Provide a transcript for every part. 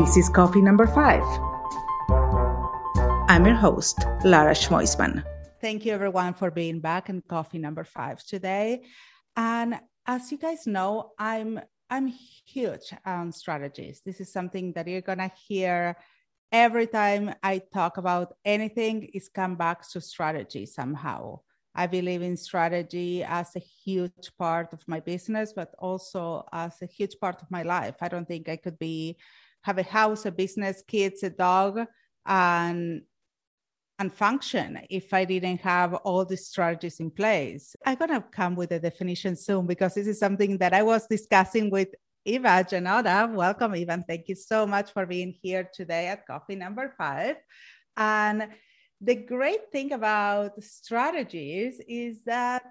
This is coffee number five. I'm your host, Lara Schmoisman. Thank you, everyone, for being back in coffee number five today. And as you guys know, I'm I'm huge on strategies. This is something that you're gonna hear every time I talk about anything. Is come back to strategy somehow. I believe in strategy as a huge part of my business, but also as a huge part of my life. I don't think I could be have a house, a business, kids, a dog, and and function if I didn't have all the strategies in place. I'm gonna come with a definition soon because this is something that I was discussing with Eva Jannotta. Welcome, Eva. Thank you so much for being here today at coffee number five. And the great thing about strategies is that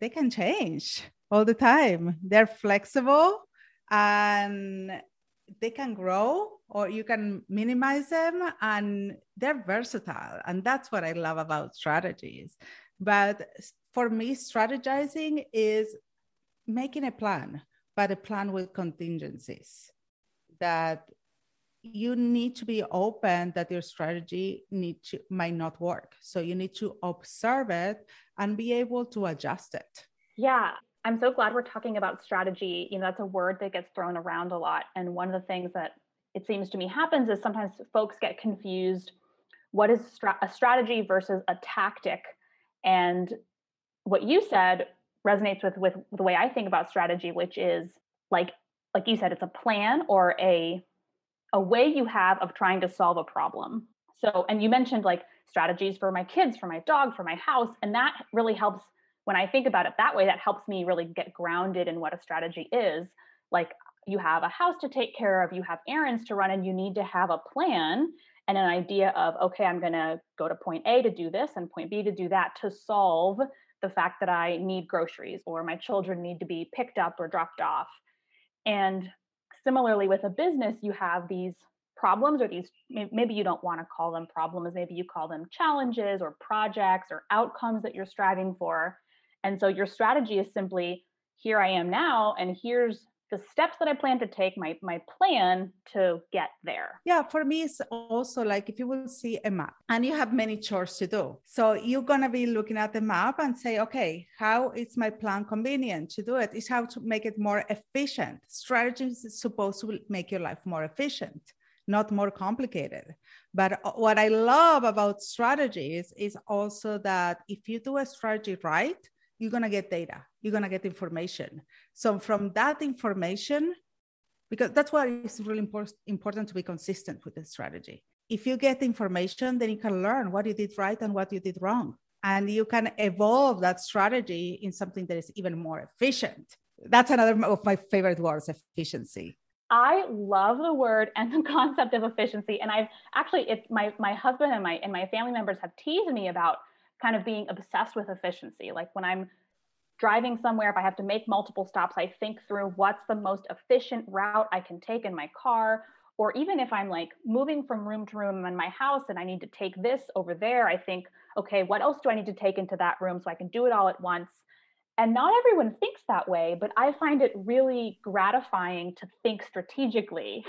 they can change all the time. They're flexible and they can grow or you can minimize them and they're versatile. And that's what I love about strategies. But for me, strategizing is making a plan, but a plan with contingencies that you need to be open that your strategy need to might not work so you need to observe it and be able to adjust it yeah i'm so glad we're talking about strategy you know that's a word that gets thrown around a lot and one of the things that it seems to me happens is sometimes folks get confused what is a strategy versus a tactic and what you said resonates with with the way i think about strategy which is like like you said it's a plan or a a way you have of trying to solve a problem. So, and you mentioned like strategies for my kids, for my dog, for my house, and that really helps when I think about it that way. That helps me really get grounded in what a strategy is. Like you have a house to take care of, you have errands to run, and you need to have a plan and an idea of, okay, I'm going to go to point A to do this and point B to do that to solve the fact that I need groceries or my children need to be picked up or dropped off. And similarly with a business you have these problems or these maybe you don't want to call them problems maybe you call them challenges or projects or outcomes that you're striving for and so your strategy is simply here i am now and here's the steps that I plan to take, my my plan to get there. Yeah, for me it's also like if you will see a map and you have many chores to do. So you're gonna be looking at the map and say, okay, how is my plan convenient to do it? Is how to make it more efficient. Strategy is supposed to make your life more efficient not more complicated. But uh, what I love about strategies is also that if you do a strategy right, you're going to get data you're going to get information. So from that information because that's why it's really important to be consistent with the strategy. If you get information then you can learn what you did right and what you did wrong. And you can evolve that strategy in something that is even more efficient. That's another of my favorite words efficiency. I love the word and the concept of efficiency. And I've actually, it's my my husband and my and my family members have teased me about kind of being obsessed with efficiency. Like when I'm driving somewhere, if I have to make multiple stops, I think through what's the most efficient route I can take in my car. Or even if I'm like moving from room to room in my house and I need to take this over there, I think, okay, what else do I need to take into that room so I can do it all at once? And not everyone thinks that way, but I find it really gratifying to think strategically.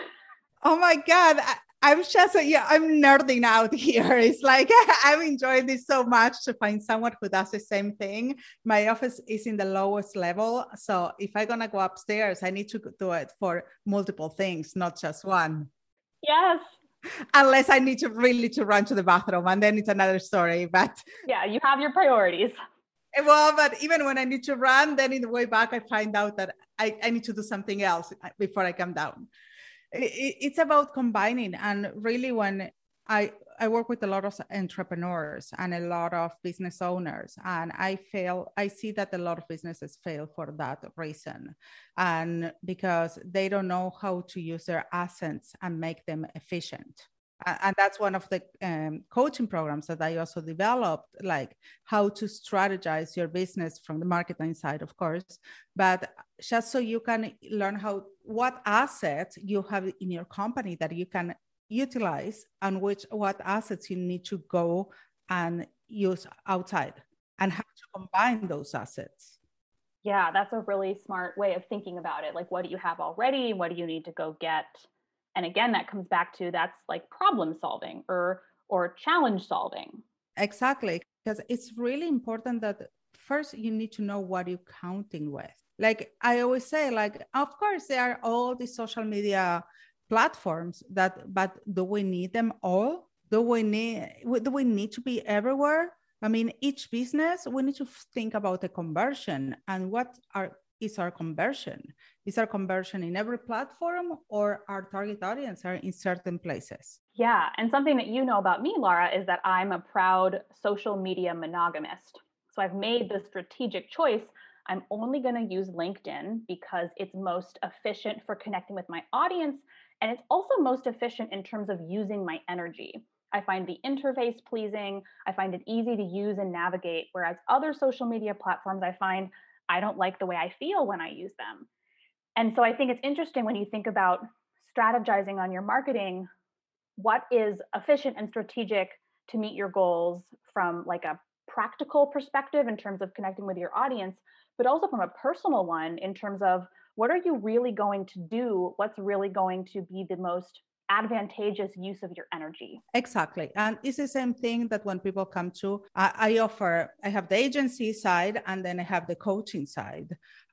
Oh my God. I'm just yeah, I'm nerding out here. It's like I'm enjoying this so much to find someone who does the same thing. My office is in the lowest level, so if I'm gonna go upstairs, I need to do it for multiple things, not just one. Yes. Unless I need to really to run to the bathroom, and then it's another story. But yeah, you have your priorities. Well, but even when I need to run, then in the way back, I find out that I, I need to do something else uh, before I come down it's about combining and really when i i work with a lot of entrepreneurs and a lot of business owners and i fail i see that a lot of businesses fail for that reason. And because they don't know how to use their assets and make them efficient and that's one of the um, coaching programs that i also developed like how to strategize your business from the marketing side of course. But just so you can learn how what assets you have in your company that you can utilize and which what assets you need to go and use outside and how to combine those assets. Yeah that's a really smart way of thinking about it. Like what do you have already? What do you need to go get and again that comes back to that's like problem solving or or challenge solving. Exactly because it's really important that first you need to know what you're counting with. Like i always say like of course there are all these social media platforms that but do we need them all? Do we need do we need to be everywhere? I mean each business we need to think about the conversion and what are is our conversion is our conversion in every platform or our target audience are in certain places yeah and something that you know about me laura is that i'm a proud social media monogamist so i've made the strategic choice i'm only going to use linkedin because it's most efficient for connecting with my audience and it's also most efficient in terms of using my energy I find the interface pleasing. I find it easy to use and navigate. Whereas other social media platforms, I find I don't like the way I feel when I use them. And so I think it's interesting when you think about strategizing on your marketing, what is efficient and strategic to meet your goals from like a practical perspective in terms of connecting with your audience, but also from a personal one in terms of what are you really going to do? What's really going to be the most advantageous use of your energy. Exactly. And it's the same thing that when people come to, I, I offer, I have the agency side and then I have the coaching side.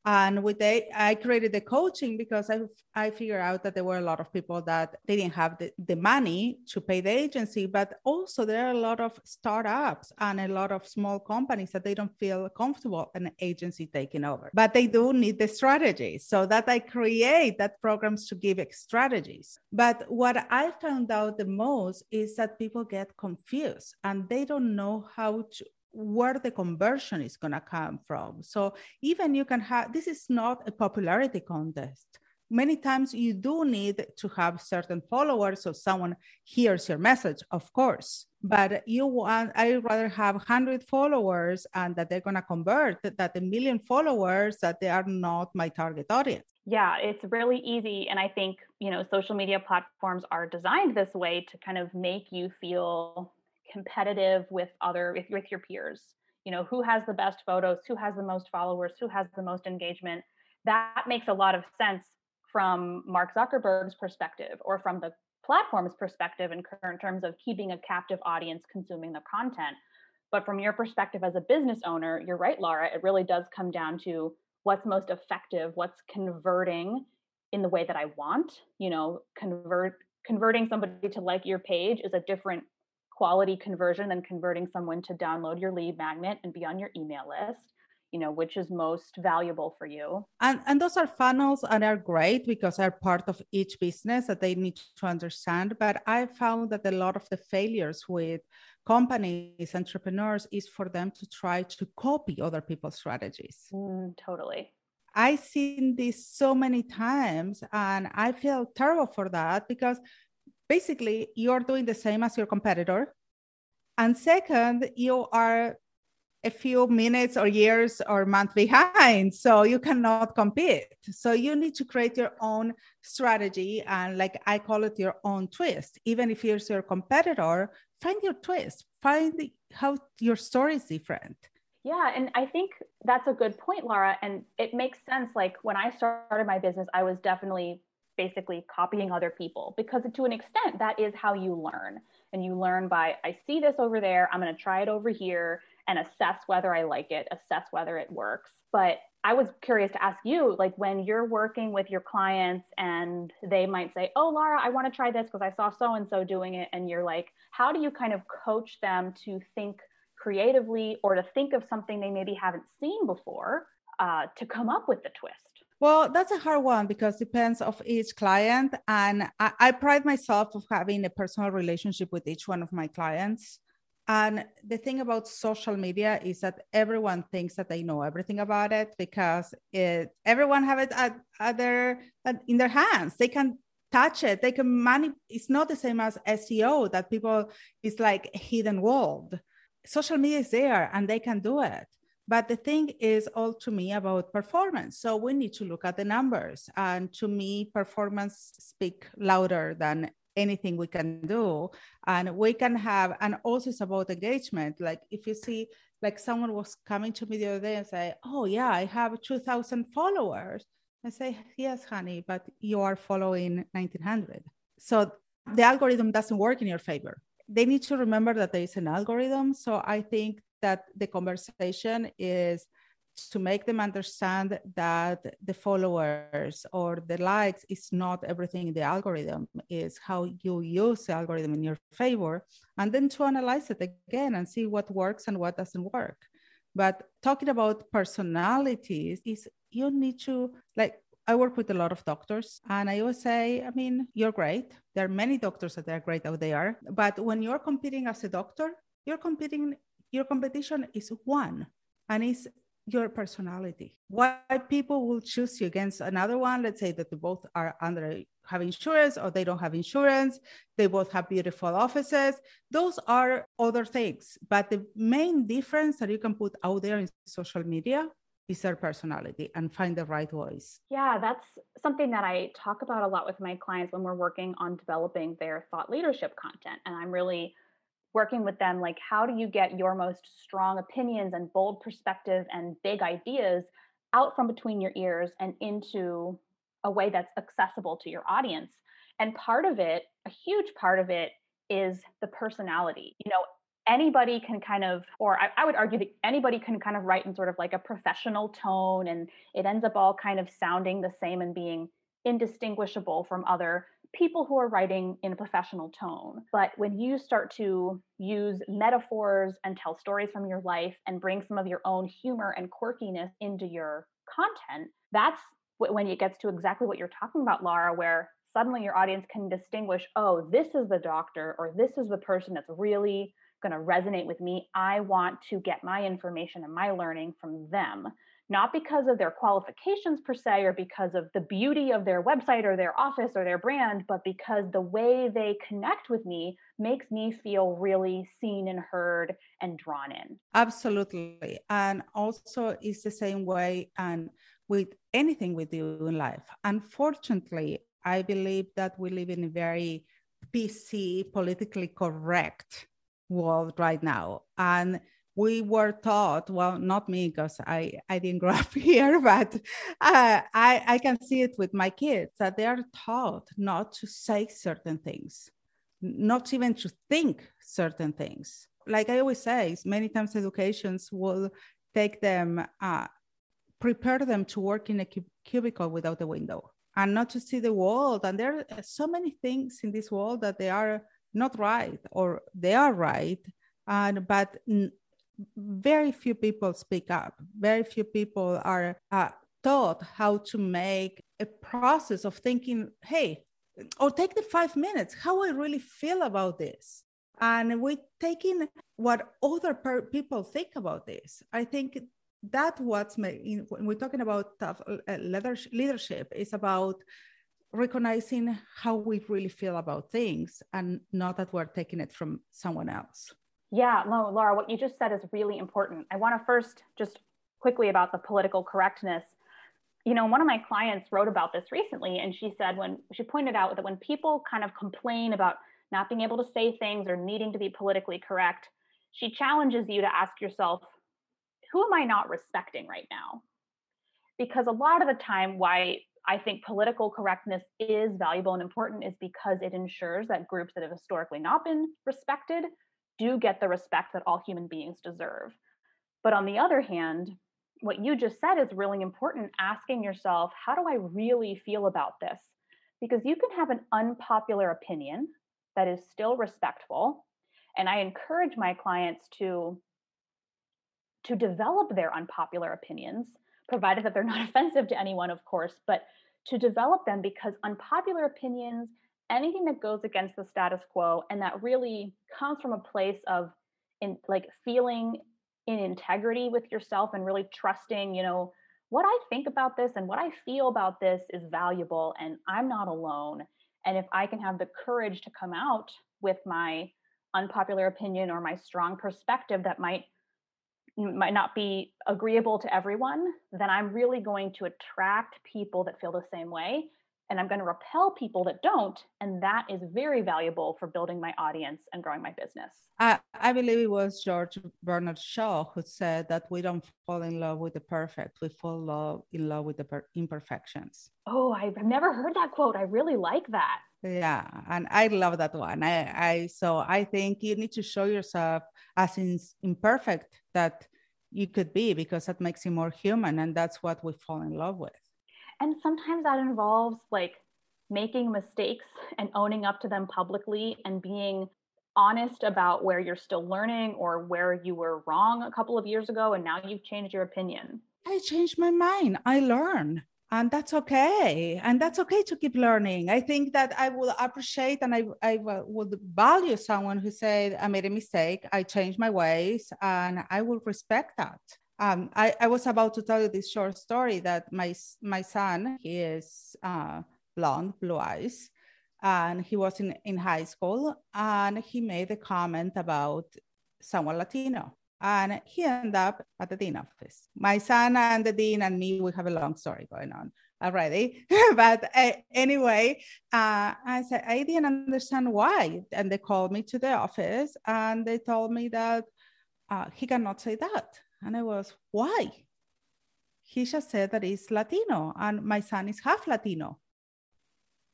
And with I created the coaching because I, I figured out that there were a lot of people that they didn't have the, the money to pay the agency, but also there are a lot of startups and a lot of small companies that they don't feel comfortable an agency taking over, but they do need the strategies. So that I create that programs to give strategies. But what I found out the most is that people get confused and they don't know how to where the conversion is going to come from. So even you can have this is not a popularity contest. Many times you do need to have certain followers so someone hears your message, of course. But you want I rather have 100 followers and that they're going to convert that a million followers that they are not my target audience. Yeah, it's really easy and I think, you know, social media platforms are designed this way to kind of make you feel competitive with other with, with your peers. You know who has the best photos who has the most followers who has the most engagement. That makes a lot of sense from mark zuckerberg's perspective or from the platform's perspective in current terms of keeping a captive audience consuming the content. But from your perspective as a business owner you're right laura it really does come down to what's most effective what's converting in the way that i want. You know convert converting somebody to like your page is a different quality conversion than converting someone to download your lead magnet and be on your email list you know which is most valuable for you. And and those are funnels and are great because they're part of each business that they need to understand but i found that a lot of the failures with companies entrepreneurs is for them to try to copy other people's strategies. Mm, totally. I've seen this so many times and i feel terrible for that because basically you're doing the same as your competitor. And second, you are a few minutes or years or month behind so you cannot compete. So you need to create your own strategy and like i call it your own twist. Even if you're your competitor find your twist. Find how your story is different. Yeah and i think that's a good point laura and it makes sense. Like when i started my business i was definitely basically copying other people because to an extent that is how you learn. And you learn by i see this over there. I'm going to try it over here and assess whether i like it assess whether it works. But i was curious to ask you like when you're working with your clients and they might say oh laura i want to try this because i saw so and so doing it and you're like how do you kind of coach them to think creatively or to think of something they maybe haven't seen before uh, to come up with the twist well, that's a hard one because it depends of each client, and I, I, pride myself of having a personal relationship with each one of my clients. And the thing about social media is that everyone thinks that they know everything about it because it, everyone have it at, at their at, in their hands. They can touch it. They can manage. It's not the same as SEO that people is like hidden world. Social media is there, and they can do it but the thing is all to me about performance. So we need to look at the numbers. And to me, performance speak louder than anything we can do. And we can have, and also it's about engagement. Like if you see, like someone was coming to me the other day and say, Oh yeah, I have 2000 followers. I say, yes, honey, but you are following 1900 So the algorithm doesn't work in your favor. They need to remember that there is an algorithm. So I think that the conversation is to make them understand that the followers or the likes is not everything in the algorithm is how you use the algorithm in your favor and then to analyze it again and see what works and what doesn't work but talking about personalities is you need to like I work with a lot of doctors, and I always say, I mean, you're great. There are many doctors that are great out there, but when you're competing as a doctor, you're competing. Your competition is one, and it's your personality. Why people will choose you against another one? Let's say that they both are under have insurance or they don't have insurance. They both have beautiful offices. Those are other things. But the main difference that you can put out there in social media is their personality and find the right voice. Yeah, that's something that I talk about a lot with my clients when we're working on developing their thought leadership content. And I'm really working with them like how do you get your most strong opinions and bold perspective and big ideas out from between your ears and into a way that's accessible to your audience? And part of it a huge part of it is the personality. You know anybody can kind of or I, I, would argue that anybody can kind of write in sort of like a professional tone and it ends up all kind of sounding the same and being indistinguishable from other people who are writing in a professional tone. But when you start to use metaphors and tell stories from your life and bring some of your own humor and quirkiness into your content, that's when it gets to exactly what you're talking about, Laura, where suddenly your audience can distinguish, oh, this is the doctor or this is the person that's really going to resonate with me. I want to get my information and my learning from them not because of their qualifications per se or because of the beauty of their website or their office or their brand, but because the way they connect with me makes me feel really seen and heard and drawn in. Absolutely. And also, it's the same way and with anything we do in life. Unfortunately, I believe that we live in a very PC, politically correct world right now. And we were taught well not me because i i didn't grow up here but uh, i i can see it with my kids that they are taught not to say certain things not even to think certain things. Like i always say many times educations will take them uh, prepare them to work in a cubicle without a window and not to see the world and there are so many things in this world that they are not right or they are right and but very few people speak up. Very few people are uh, taught how to make a process of thinking, hey, or take the five minutes, how I really feel about this. And we taking what other per- people think about this. I think that what's when we're talking about tough uh, leadership is about recognizing how we really feel about things and not that we're taking it from someone else. Yeah, no, Laura, what you just said is really important. I want to first just quickly about the political correctness. You know, one of my clients wrote about this recently, and she said when she pointed out that when people kind of complain about not being able to say things or needing to be politically correct, she challenges you to ask yourself, who am I not respecting right now? Because a lot of the time, why I think political correctness is valuable and important is because it ensures that groups that have historically not been respected do get the respect that all human beings deserve. But on the other hand, what you just said is really important asking yourself, how do I really feel about this? Because you can have an unpopular opinion that is still respectful. And I encourage my clients to, to develop their unpopular opinions, provided that they're not offensive to anyone, of course, but to develop them because unpopular opinions anything that goes against the status quo and that really comes from a place of in like feeling in integrity with yourself and really trusting you know what i think about this and what i feel about this is valuable and i'm not alone. And if i can have the courage to come out with my unpopular opinion or my strong perspective that might might not be agreeable to everyone then i'm really going to attract people that feel the same way and I'm going to repel people that don't. And that is very valuable for building my audience and growing my business. I, I believe it was George Bernard Shaw who said that we don't fall in love with the perfect, we fall love, in love with the per- imperfections. Oh, I've never heard that quote. I really like that. Yeah, and I love that one. I, I so I think you need to show yourself as in, imperfect that you could be because that makes you more human, and that's what we fall in love with and sometimes that involves like making mistakes and owning up to them publicly and being honest about where you're still learning or where you were wrong a couple of years ago and now you've changed your opinion. I changed my mind. I learn. And that's okay. And that's okay to keep learning. I think that I will appreciate and I, I would value someone who said, I made a mistake, I changed my ways, and I will respect that um, I, I, was about to tell you this short story that my my son he is uh, blonde, blue eyes, and he was in, in high school and he made a comment about someone Latino, and he ended up at the dean office. My son and the dean and me we have a long story going on already, but uh, anyway, uh, I said I didn't understand why, and they called me to the office and they told me that uh, he cannot say that and I was, why? He just said that he's Latino and my son is half Latino.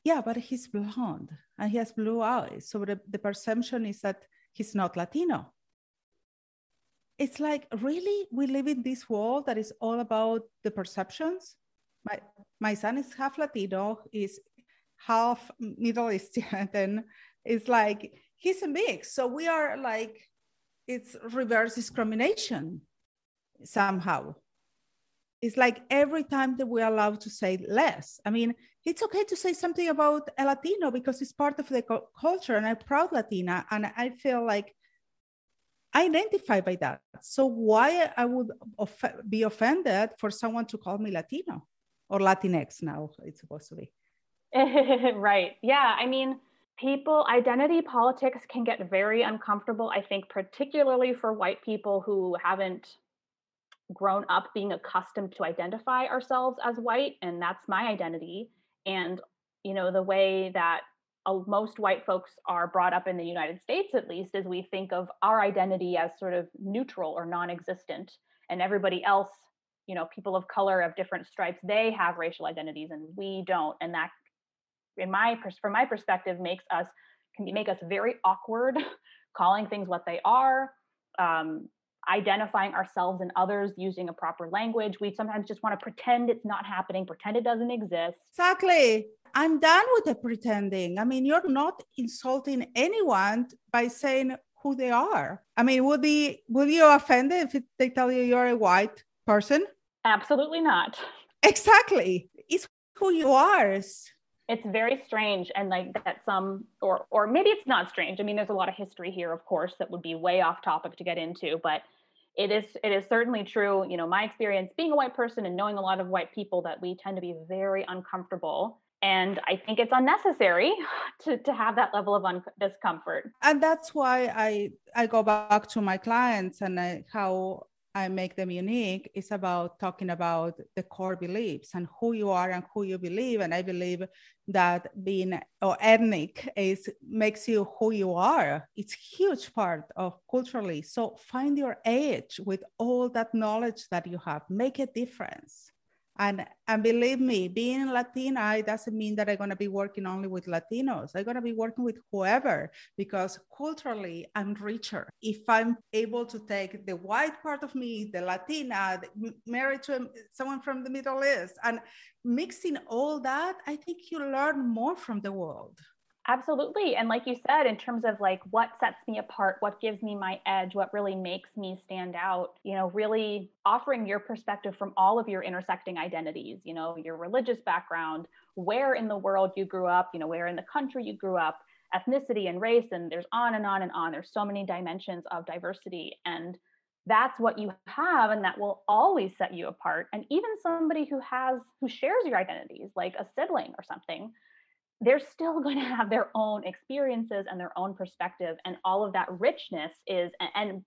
Yeah, but he's blonde and he has blue eyes. So the, the perception is that he's not Latino. It's like, really? We live in this world that is all about the perceptions? My, my son is half Latino, is half Middle Eastern, and it's like he's a mix. So we are like, it's reverse discrimination somehow. It's like every time that we're allowed to say less. I mean, it's okay to say something about a Latino because it's part of the culture, and I'm proud Latina, and I feel like I identify by that. So why I would off- be offended for someone to call me Latino or Latinx now? It's supposed to be. right. Yeah. I mean, people identity politics can get very uncomfortable. I think particularly for white people who haven't grown up being accustomed to identify ourselves as white and that's my identity. And you know the way that uh, most white folks are brought up in the United States at least is we think of our identity as sort of neutral or non-existent and everybody else you know people of color of different stripes they have racial identities and we don't. And that in my from my perspective makes us can make us very awkward calling things what they are um, identifying ourselves and others using a proper language. We sometimes just want to pretend it's not happening, pretend it doesn't exist. Exactly. I'm done with the pretending. I mean, you're not insulting anyone by saying who they are. I mean, would be would you offended if they tell you you're a white person? Absolutely not. Exactly. It's who you are it's very strange and like that some or or maybe it's not strange i mean there's a lot of history here of course that would be way off topic to get into but it is it is certainly true you know my experience being a white person and knowing a lot of white people that we tend to be very uncomfortable and i think it's unnecessary to, to have that level of un- discomfort. And that's why i i go back to my clients and I, how I make them unique is about talking about the core beliefs and who you are and who you believe. And I believe that being or ethnic is makes you who you are. It's huge part of culturally. So find your edge with all that knowledge that you have. Make a difference. And, and believe me, being Latina, it doesn't mean that I'm to be working only with Latinos. I'm to be working with whoever because culturally I'm richer. If I'm able to take the white part of me, the Latina, married to um, someone from the Middle East, and mixing all that, I think you learn more from the world. Absolutely. And like you said, in terms of like what sets me apart, what gives me my edge, what really makes me stand out, you know, really offering your perspective from all of your intersecting identities, you know, your religious background, where in the world you grew up, you know, where in the country you grew up, ethnicity and race, and there's on and on and on. There's so many dimensions of diversity. And that's what you have and that will always set you apart and even somebody who has who shares your identities like a sibling or something they're still going to have their own experiences and their own perspective and all of that richness is and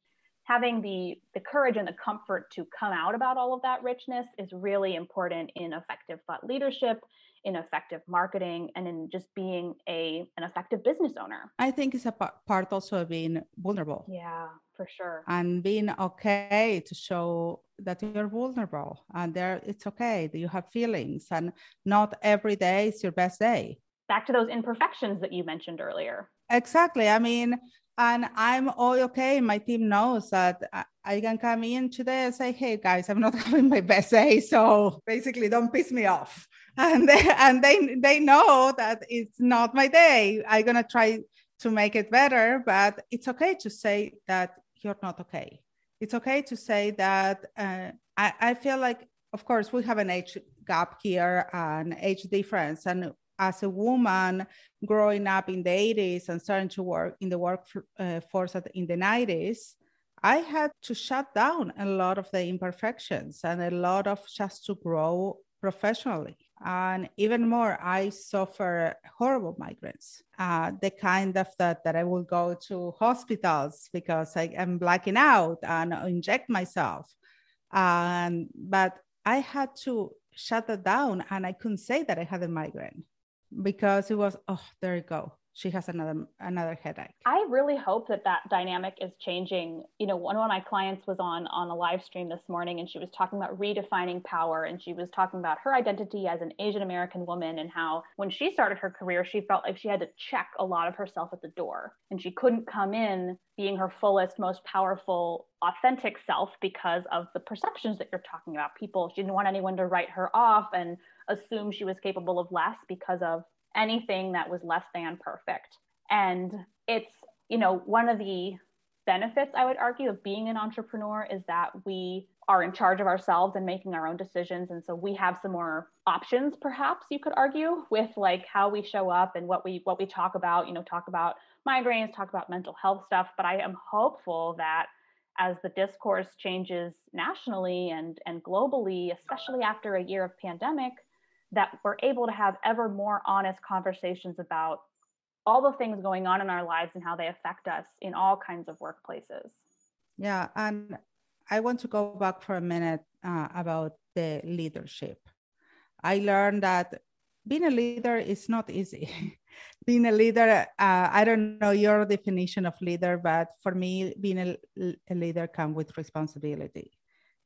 having the the courage and the comfort to come out about all of that richness is really important in effective thought leadership in effective marketing and in just being a an effective business owner. I think it's a part also of being vulnerable. Yeah, for sure. And being okay to show that you're vulnerable and there it's okay that you have feelings and not every day is your best day. Back to those imperfections that you mentioned earlier. Exactly. I mean, and I'm all okay. My team knows that I can come in today and say, "Hey guys, I'm not having my best day, so basically, don't piss me off." And they, and they they know that it's not my day. I'm gonna try to make it better, but it's okay to say that you're not okay. It's okay to say that uh, I, I feel like, of course, we have an age gap here, an age difference, and as a woman growing up in the 80s and starting to work in the workforce uh, in the 90s, I had to shut down a lot of the imperfections and a lot of just to grow professionally. And even more, I suffer horrible migraines, uh, the kind of that, that I will go to hospitals because I am blacking out and inject myself. Um, but I had to shut that down and I couldn't say that I had a migraine because it was oh there you go. She has another another headache. I really hope that that dynamic is changing. You know one of my clients was on on a live stream this morning and she was talking about redefining power and she was talking about her identity as an asian american woman and how when she started her career she felt like she had to check a lot of herself at the door and she couldn't come in being her fullest most powerful authentic self because of the perceptions that you're talking about. People she didn't want anyone to write her off and assume she was capable of less because of anything that was less than perfect. And it's, you know, one of the benefits I would argue of being an entrepreneur is that we are in charge of ourselves and making our own decisions and so we have some more options perhaps you could argue with like how we show up and what we what we talk about you know talk about migraines talk about mental health stuff but i am hopeful that as the discourse changes nationally and and globally especially after a year of pandemic that we're able to have ever more honest conversations about all the things going on in our lives and how they affect us in all kinds of workplaces. Yeah, and I want to go back for a minute uh, about the leadership. I learned that being a leader is not easy. being a leader, uh, I don't know your definition of leader, but for me, being a, a leader comes with responsibility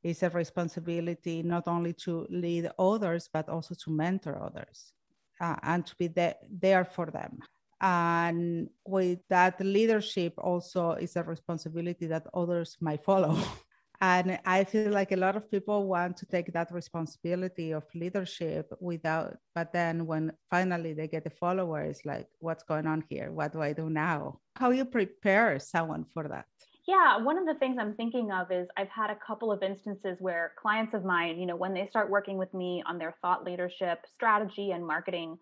is a responsibility not only to lead others, but also to mentor others uh, and to be de- there for them. And with that leadership, also is a responsibility that others might follow. and I feel like a lot of people want to take that responsibility of leadership without, but then when finally they get the followers, like, what's going on here? What do I do now? How you prepare someone for that? Yeah, one of the things I'm thinking of is I've had a couple of instances where clients of mine, you know, when they start working with me on their thought leadership strategy and marketing,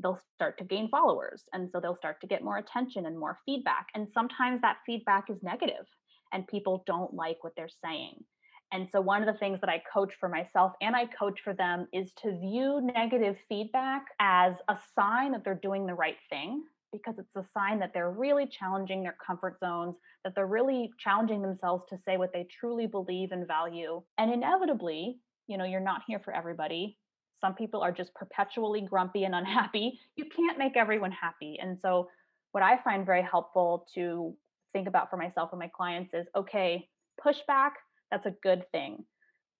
they'll start to gain followers. And so they'll start to get more attention and more feedback. And sometimes that feedback is negative and people don't like what they're saying. And so, one of the things that I coach for myself and I coach for them is to view negative feedback as a sign that they're doing the right thing because it's a sign that they're really challenging their comfort zones, that they're really challenging themselves to say what they truly believe and value. And inevitably, you know, you're not here for everybody. Some people are just perpetually grumpy and unhappy. You can't make everyone happy. And so, what I find very helpful to think about for myself and my clients is okay, pushback, that's a good thing.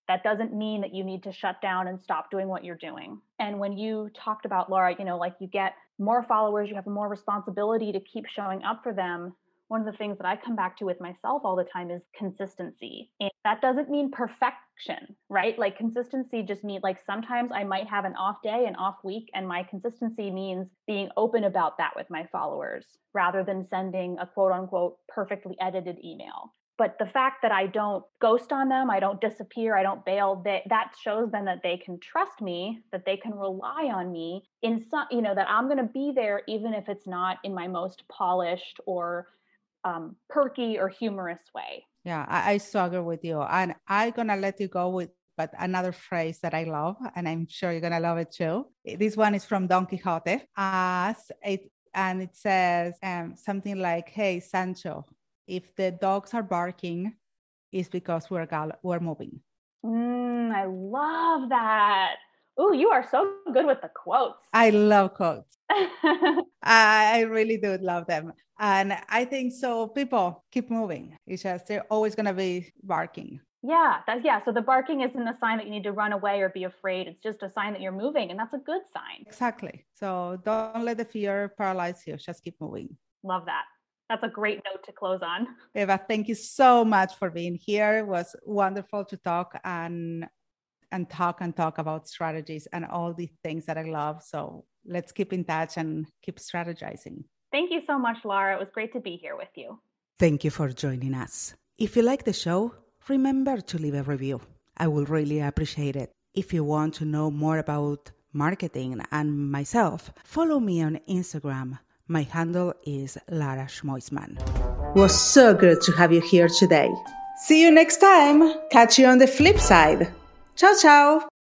That doesn't mean that you need to shut down and stop doing what you're doing. And when you talked about Laura, you know, like you get more followers, you have more responsibility to keep showing up for them. One of the things that I come back to with myself all the time is consistency. And that doesn't mean perfection, right? Like consistency just means like sometimes I might have an off day, an off week, and my consistency means being open about that with my followers rather than sending a quote unquote perfectly edited email but the fact that i don't ghost on them i don't disappear i don't bail that that shows them that they can trust me that they can rely on me in some you know that i'm going to be there even if it's not in my most polished or um, perky or humorous way yeah I, I struggle with you and i'm to let you go with but another phrase that I love, and I'm sure you're gonna love it too. This one is from Don Quixote, as it and it says um, something like, "Hey, Sancho, if the dogs are barking, it's because we're gal- we're moving. Mm, I love that. Oh, you are so good with the quotes. I love quotes. I really do love them. And I think so people keep moving. It's just they're always gonna be barking. Yeah, that's yeah. So the barking isn't a sign that you need to run away or be afraid. It's just a sign that you're moving, and that's a good sign. Exactly. So don't let the fear paralyze you. Just keep moving. Love that. That's a great note to close on. Eva, thank you so much for being here. It was wonderful to talk and and talk and talk about strategies and all the things that I love. So let's keep in touch and keep strategizing. Thank you so much, Laura. It was great to be here with you. Thank you for joining us. If you like the show, remember to leave a review. I will really appreciate it. If you want to know more about marketing and myself, follow me on Instagram. My handle is Lara Schmoisman. Was so good to have you here today. See you next time. Catch you on the flip side. Ciao, ciao.